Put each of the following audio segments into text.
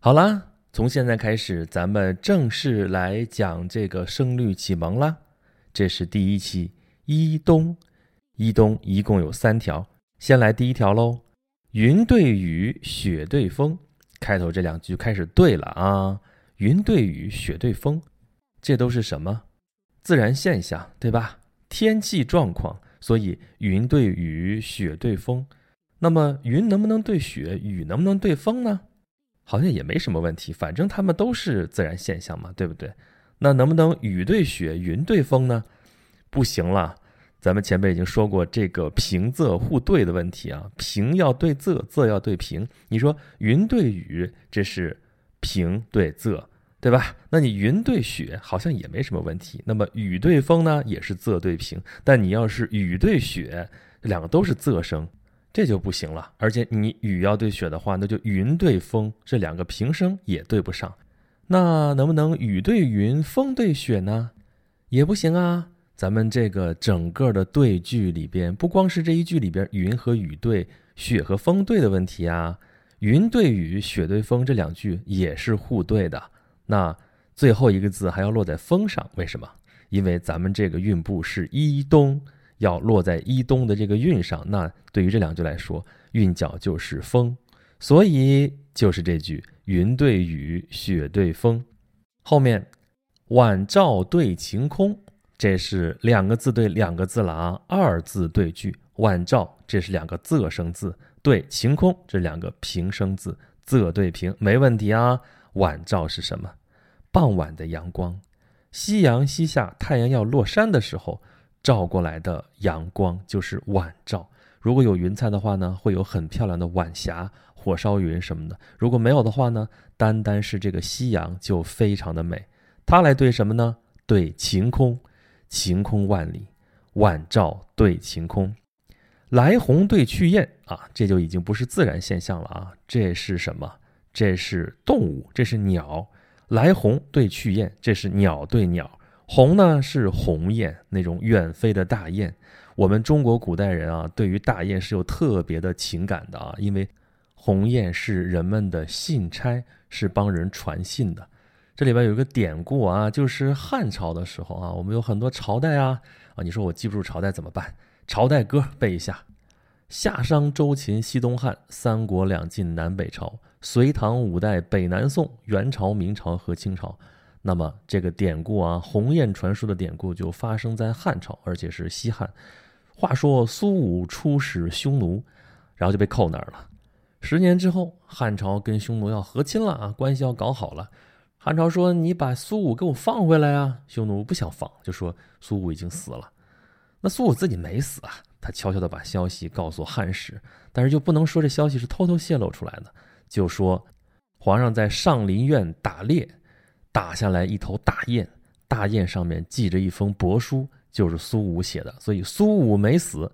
好啦，从现在开始，咱们正式来讲这个声律启蒙啦。这是第一期一东，一东一共有三条，先来第一条喽。云对雨，雪对风，开头这两句开始对了啊。云对雨，雪对风，这都是什么？自然现象，对吧？天气状况，所以云对雨，雪对风。那么云能不能对雪，雨能不能对风呢？好像也没什么问题，反正它们都是自然现象嘛，对不对？那能不能雨对雪，云对风呢？不行了，咱们前面已经说过这个平仄互对的问题啊，平要对仄，仄要对平。你说云对雨，这是平对仄，对吧？那你云对雪好像也没什么问题。那么雨对风呢，也是仄对平。但你要是雨对雪，两个都是仄声。这就不行了，而且你雨要对雪的话，那就云对风，这两个平声也对不上。那能不能雨对云，风对雪呢？也不行啊。咱们这个整个的对句里边，不光是这一句里边云和雨对，雪和风对的问题啊，云对雨，雪对风这两句也是互对的。那最后一个字还要落在风上，为什么？因为咱们这个韵部是一东。要落在一东的这个韵上，那对于这两句来说，韵脚就是风，所以就是这句“云对雨，雪对风”。后面“晚照对晴空”，这是两个字对两个字了啊，二字对句。晚照这是两个仄声字，对晴空这两个平声字，仄对平没问题啊。晚照是什么？傍晚的阳光，夕阳西下，太阳要落山的时候。照过来的阳光就是晚照。如果有云彩的话呢，会有很漂亮的晚霞、火烧云什么的。如果没有的话呢，单单是这个夕阳就非常的美。它来对什么呢？对晴空，晴空万里，晚照对晴空。来鸿对去雁啊，这就已经不是自然现象了啊，这是什么？这是动物，这是鸟。来鸿对去雁，这是鸟对鸟。鸿呢是鸿雁，那种远飞的大雁。我们中国古代人啊，对于大雁是有特别的情感的啊，因为鸿雁是人们的信差，是帮人传信的。这里边有一个典故啊，就是汉朝的时候啊，我们有很多朝代啊啊，你说我记不住朝代怎么办？朝代歌背一下：夏商周秦西东汉，三国两晋南北朝，隋唐五代北南宋，元朝明朝和清朝。那么这个典故啊，鸿雁传书的典故就发生在汉朝，而且是西汉。话说苏武出使匈奴，然后就被扣那儿了。十年之后，汉朝跟匈奴要和亲了啊，关系要搞好了。汉朝说：“你把苏武给我放回来啊！”匈奴不想放，就说苏武已经死了。那苏武自己没死啊，他悄悄地把消息告诉汉使，但是就不能说这消息是偷偷泄露出来的，就说皇上在上林苑打猎。打下来一头大雁，大雁上面系着一封帛书，就是苏武写的，所以苏武没死，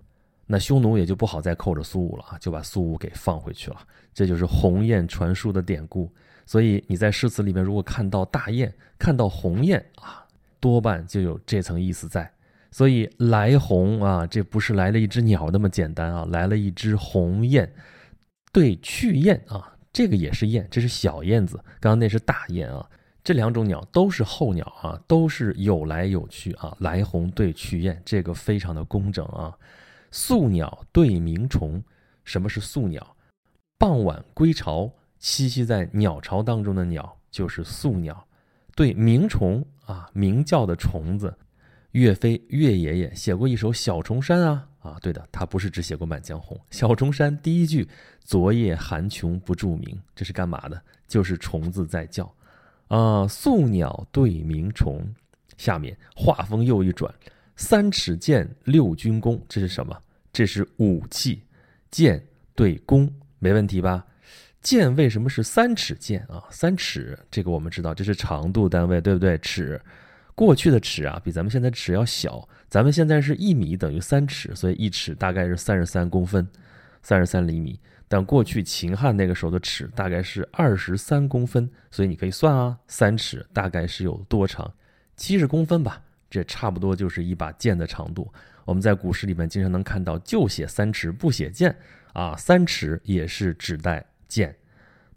那匈奴也就不好再扣着苏武了啊，就把苏武给放回去了。这就是鸿雁传书的典故。所以你在诗词里面如果看到大雁，看到鸿雁啊，多半就有这层意思在。所以来鸿啊，这不是来了一只鸟那么简单啊，来了一只鸿雁。对，去雁啊，这个也是雁，这是小燕子，刚刚那是大雁啊。这两种鸟都是候鸟啊，都是有来有去啊。来鸿对去雁，这个非常的工整啊。宿鸟对鸣虫，什么是宿鸟？傍晚归巢，栖息在鸟巢当中的鸟就是宿鸟。对鸣虫啊，鸣叫的虫子。岳飞岳爷爷写过一首《小重山》啊啊，对的，他不是只写过《满江红》。《小重山》第一句“昨夜寒穷不住鸣”，这是干嘛的？就是虫子在叫。啊，宿鸟对鸣虫，下面画风又一转，三尺剑，六军弓，这是什么？这是武器，剑对弓，没问题吧？剑为什么是三尺剑啊？三尺，这个我们知道，这是长度单位，对不对？尺，过去的尺啊，比咱们现在尺要小，咱们现在是一米等于三尺，所以一尺大概是三十三公分，三十三厘米。但过去秦汉那个时候的尺大概是二十三公分，所以你可以算啊，三尺大概是有多长？七十公分吧，这差不多就是一把剑的长度。我们在古诗里面经常能看到就写三尺不写剑啊，三尺也是指代剑。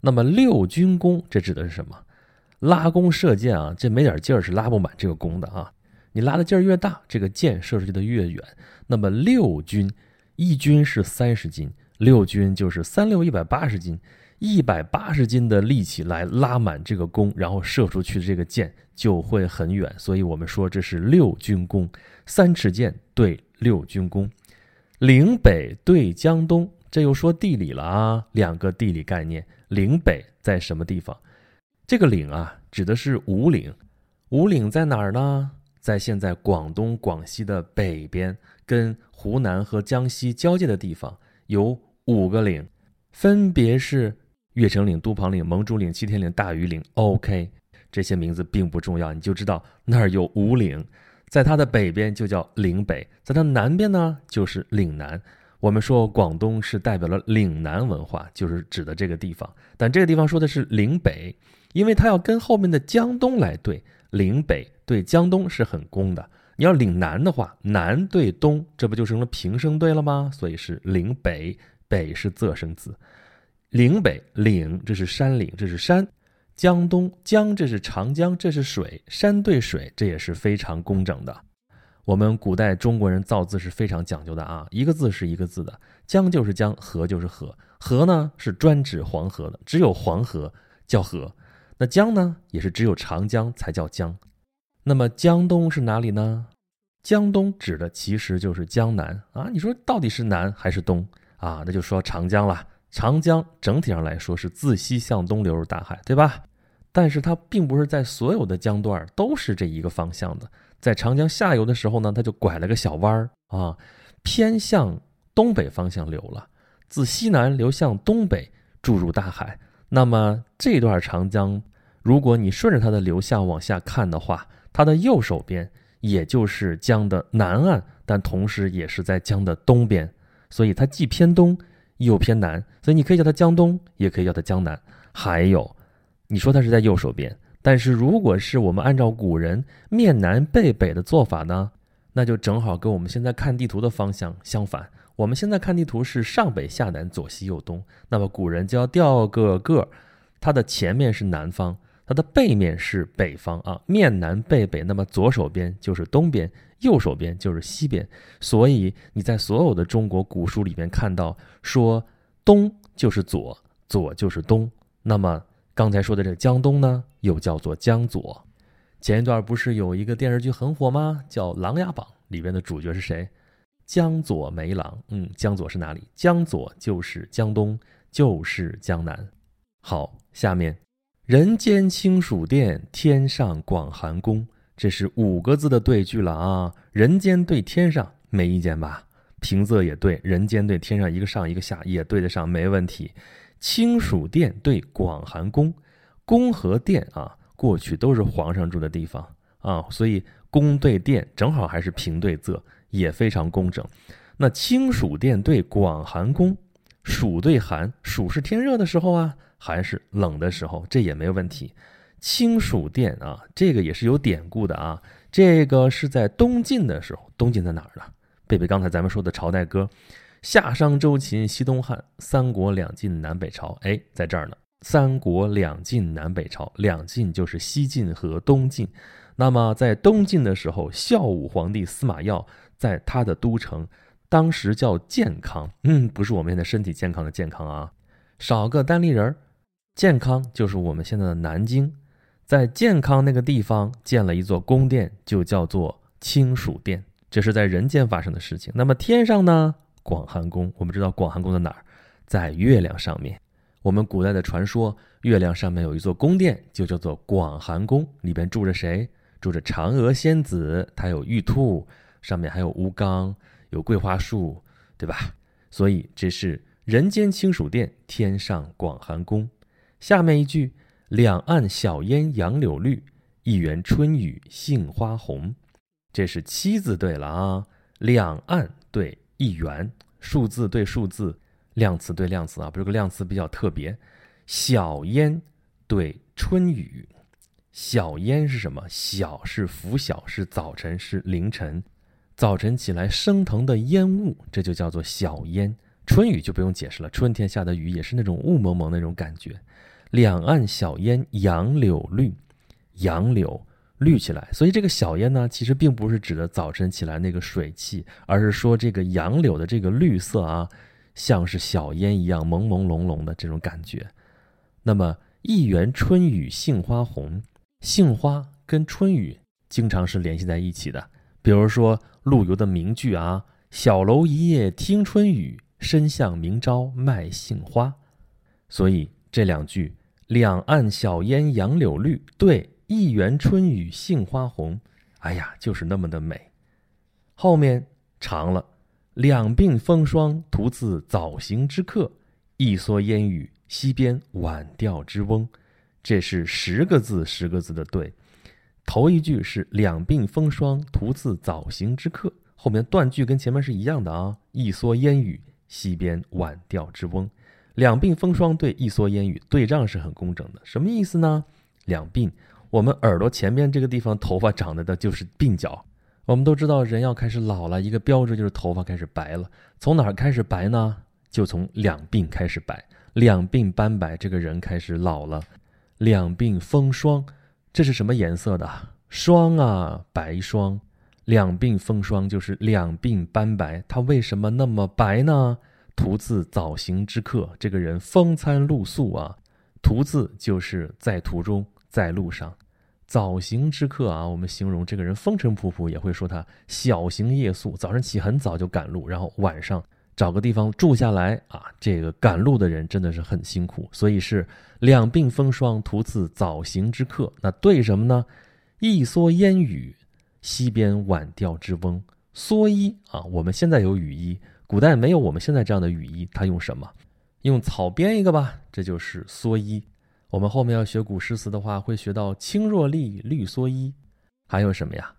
那么六军弓，这指的是什么？拉弓射箭啊，这没点劲儿是拉不满这个弓的啊。你拉的劲儿越大，这个箭射出去的越远。那么六军，一军是三十斤，六军就是三六一百八十斤，一百八十斤的力气来拉满这个弓，然后射出去的这个箭就会很远。所以我们说这是六军弓，三尺箭对六军弓，岭北对江东。这又说地理了啊，两个地理概念。岭北在什么地方？这个岭啊，指的是五岭。五岭在哪儿呢？在现在广东、广西的北边，跟湖南和江西交界的地方，有五个岭，分别是越城岭、都庞岭、蒙珠岭、七天岭、大庾岭。OK，这些名字并不重要，你就知道那儿有五岭，在它的北边就叫岭北，在它南边呢就是岭南。我们说广东是代表了岭南文化，就是指的这个地方。但这个地方说的是岭北，因为它要跟后面的江东来对，岭北对江东是很攻的。你要岭南的话，南对东，这不就成了平声对了吗？所以是岭北，北是仄声字。岭北岭，这是山岭，这是山；江东江，这是长江，这是水。山对水，这也是非常工整的。我们古代中国人造字是非常讲究的啊，一个字是一个字的，江就是江，河就是河，河呢是专指黄河的，只有黄河叫河，那江呢也是只有长江才叫江。那么江东是哪里呢？江东指的其实就是江南啊。你说到底是南还是东啊？那就说长江了。长江整体上来说是自西向东流入大海，对吧？但是它并不是在所有的江段都是这一个方向的。在长江下游的时候呢，它就拐了个小弯儿啊，偏向东北方向流了，自西南流向东北注入大海。那么这段长江，如果你顺着它的流向往下看的话，它的右手边也就是江的南岸，但同时也是在江的东边，所以它既偏东又偏南，所以你可以叫它江东，也可以叫它江南。还有，你说它是在右手边。但是，如果是我们按照古人面南背北的做法呢，那就正好跟我们现在看地图的方向相反。我们现在看地图是上北下南，左西右东。那么古人就要调个个，它的前面是南方，它的背面是北方啊，面南背北。那么左手边就是东边，右手边就是西边。所以你在所有的中国古书里面看到说，东就是左，左就是东。那么。刚才说的这个江东呢，又叫做江左。前一段不是有一个电视剧很火吗？叫《琅琊榜》，里边的主角是谁？江左梅郎。嗯，江左是哪里？江左就是江东，就是江南。好，下面人间清暑殿，天上广寒宫，这是五个字的对句了啊。人间对天上，没意见吧？平仄也对，人间对天上，一个上一个下也对得上，没问题。清暑殿对广寒宫，宫和殿啊，过去都是皇上住的地方啊，所以宫对殿正好还是平对仄，也非常工整。那清暑殿对广寒宫，暑对寒，暑是天热的时候啊，寒是冷的时候，这也没有问题。清暑殿啊，这个也是有典故的啊，这个是在东晋的时候，东晋在哪儿呢？贝贝刚才咱们说的朝代歌。夏商周秦西东汉，三国两晋南北朝。哎，在这儿呢。三国两晋南北朝，两晋就是西晋和东晋。那么在东晋的时候，孝武皇帝司马曜在他的都城，当时叫建康。嗯，不是我们现在身体健康的健康啊，少个单立人儿健。康就是我们现在的南京，在健康那个地方建了一座宫殿，就叫做清暑殿。这是在人间发生的事情。那么天上呢？广寒宫，我们知道广寒宫在哪儿，在月亮上面。我们古代的传说，月亮上面有一座宫殿，就叫做广寒宫，里边住着谁？住着嫦娥仙子，她有玉兔，上面还有吴刚，有桂花树，对吧？所以这是人间清暑殿，天上广寒宫。下面一句，两岸晓烟杨柳绿，一园春雨杏花红，这是七字对了啊。两岸对。一园数字对数字，量词对量词啊，不是个量词比较特别。晓烟对春雨，晓烟是什么？晓是拂晓，是早晨，是凌晨，早晨起来升腾的烟雾，这就叫做晓烟。春雨就不用解释了，春天下的雨也是那种雾蒙蒙那种感觉。两岸小烟杨柳绿，杨柳绿起来，所以这个小烟呢，其实并不是指的早晨起来那个水汽，而是说这个杨柳的这个绿色啊，像是小烟一样朦朦胧胧的这种感觉。那么一园春雨杏花红，杏花跟春雨经常是联系在一起的，比如说陆游的名句啊：“小楼一夜听春雨，深巷明朝卖杏花。”所以这两句。两岸晓烟杨柳绿，对，一园春雨杏花红，哎呀，就是那么的美。后面长了，两鬓风霜徒自早行之客，一蓑烟雨溪边晚钓之翁。这是十个字，十个字的对。头一句是两鬓风霜徒自早行之客，后面断句跟前面是一样的啊，一蓑烟雨溪边晚钓之翁。两鬓风霜对一蓑烟雨，对仗是很工整的。什么意思呢？两鬓，我们耳朵前面这个地方头发长的的就是鬓角。我们都知道，人要开始老了，一个标志就是头发开始白了。从哪儿开始白呢？就从两鬓开始白，两鬓斑白，这个人开始老了。两鬓风霜，这是什么颜色的？霜啊，白霜。两鬓风霜就是两鬓斑白，他为什么那么白呢？徒自早行之客，这个人风餐露宿啊。徒自就是在途中，在路上。早行之客啊，我们形容这个人风尘仆仆，也会说他小行夜宿。早上起很早就赶路，然后晚上找个地方住下来啊。这个赶路的人真的是很辛苦，所以是两鬓风霜，徒自早行之客。那对什么呢？一蓑烟雨，溪边晚钓之翁。蓑衣啊，我们现在有雨衣。古代没有我们现在这样的雨衣，他用什么？用草编一个吧，这就是蓑衣。我们后面要学古诗词的话，会学到“青箬笠，绿蓑衣”，还有什么呀？“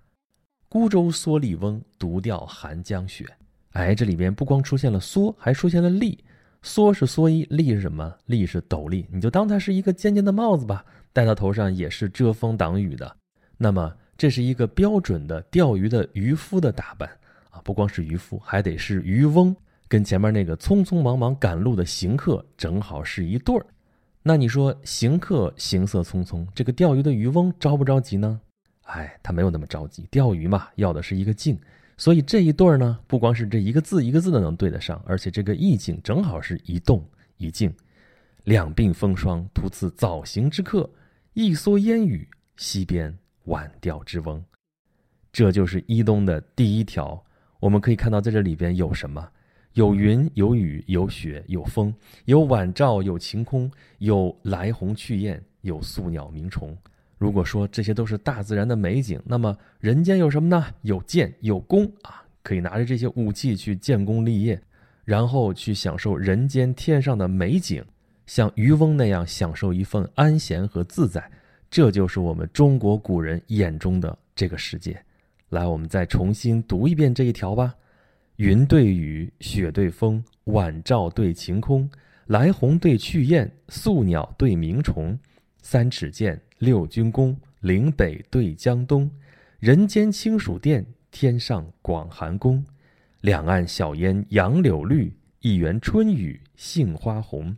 孤舟蓑笠翁，独钓寒江雪。”哎，这里边不光出现了蓑，还出现了笠。蓑是蓑衣，笠是什么？笠是斗笠，你就当它是一个尖尖的帽子吧，戴到头上也是遮风挡雨的。那么，这是一个标准的钓鱼的渔夫的打扮。啊，不光是渔夫，还得是渔翁，跟前面那个匆匆忙忙赶路的行客正好是一对儿。那你说行客行色匆匆，这个钓鱼的渔翁着不着急呢？哎，他没有那么着急。钓鱼嘛，要的是一个静，所以这一对儿呢，不光是这一个字一个字的能对得上，而且这个意境正好是一动一静。两鬓风霜徒自早行之客，一蓑烟雨溪边晚钓之翁。这就是一东的第一条。我们可以看到，在这里边有什么？有云，有雨，有雪，有风，有晚照，有晴空，有来鸿去雁，有宿鸟鸣虫。如果说这些都是大自然的美景，那么人间有什么呢？有剑，有弓啊，可以拿着这些武器去建功立业，然后去享受人间天上的美景，像渔翁那样享受一份安闲和自在。这就是我们中国古人眼中的这个世界。来，我们再重新读一遍这一条吧。云对雨，雪对风，晚照对晴空，来鸿对去雁，宿鸟对鸣虫。三尺剑，六钧弓，岭北对江东。人间清暑殿，天上广寒宫。两岸晓烟杨柳绿，一园春雨杏花红。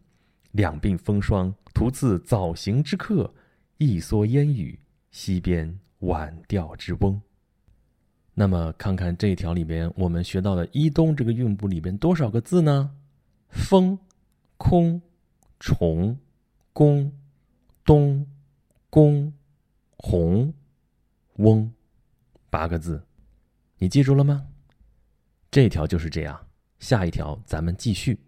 两鬓风霜徒自早行之客，一蓑烟雨溪边晚钓之翁。那么，看看这一条里边，我们学到的“一冬”这个韵部里边多少个字呢？风、空、虫、宫、东、宫、红、翁，八个字，你记住了吗？这条就是这样，下一条咱们继续。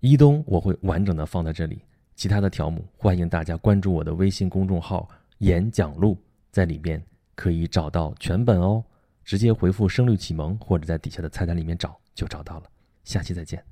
一冬我会完整的放在这里，其他的条目欢迎大家关注我的微信公众号“演讲录”，在里面可以找到全本哦。直接回复“声律启蒙”或者在底下的菜单里面找，就找到了。下期再见。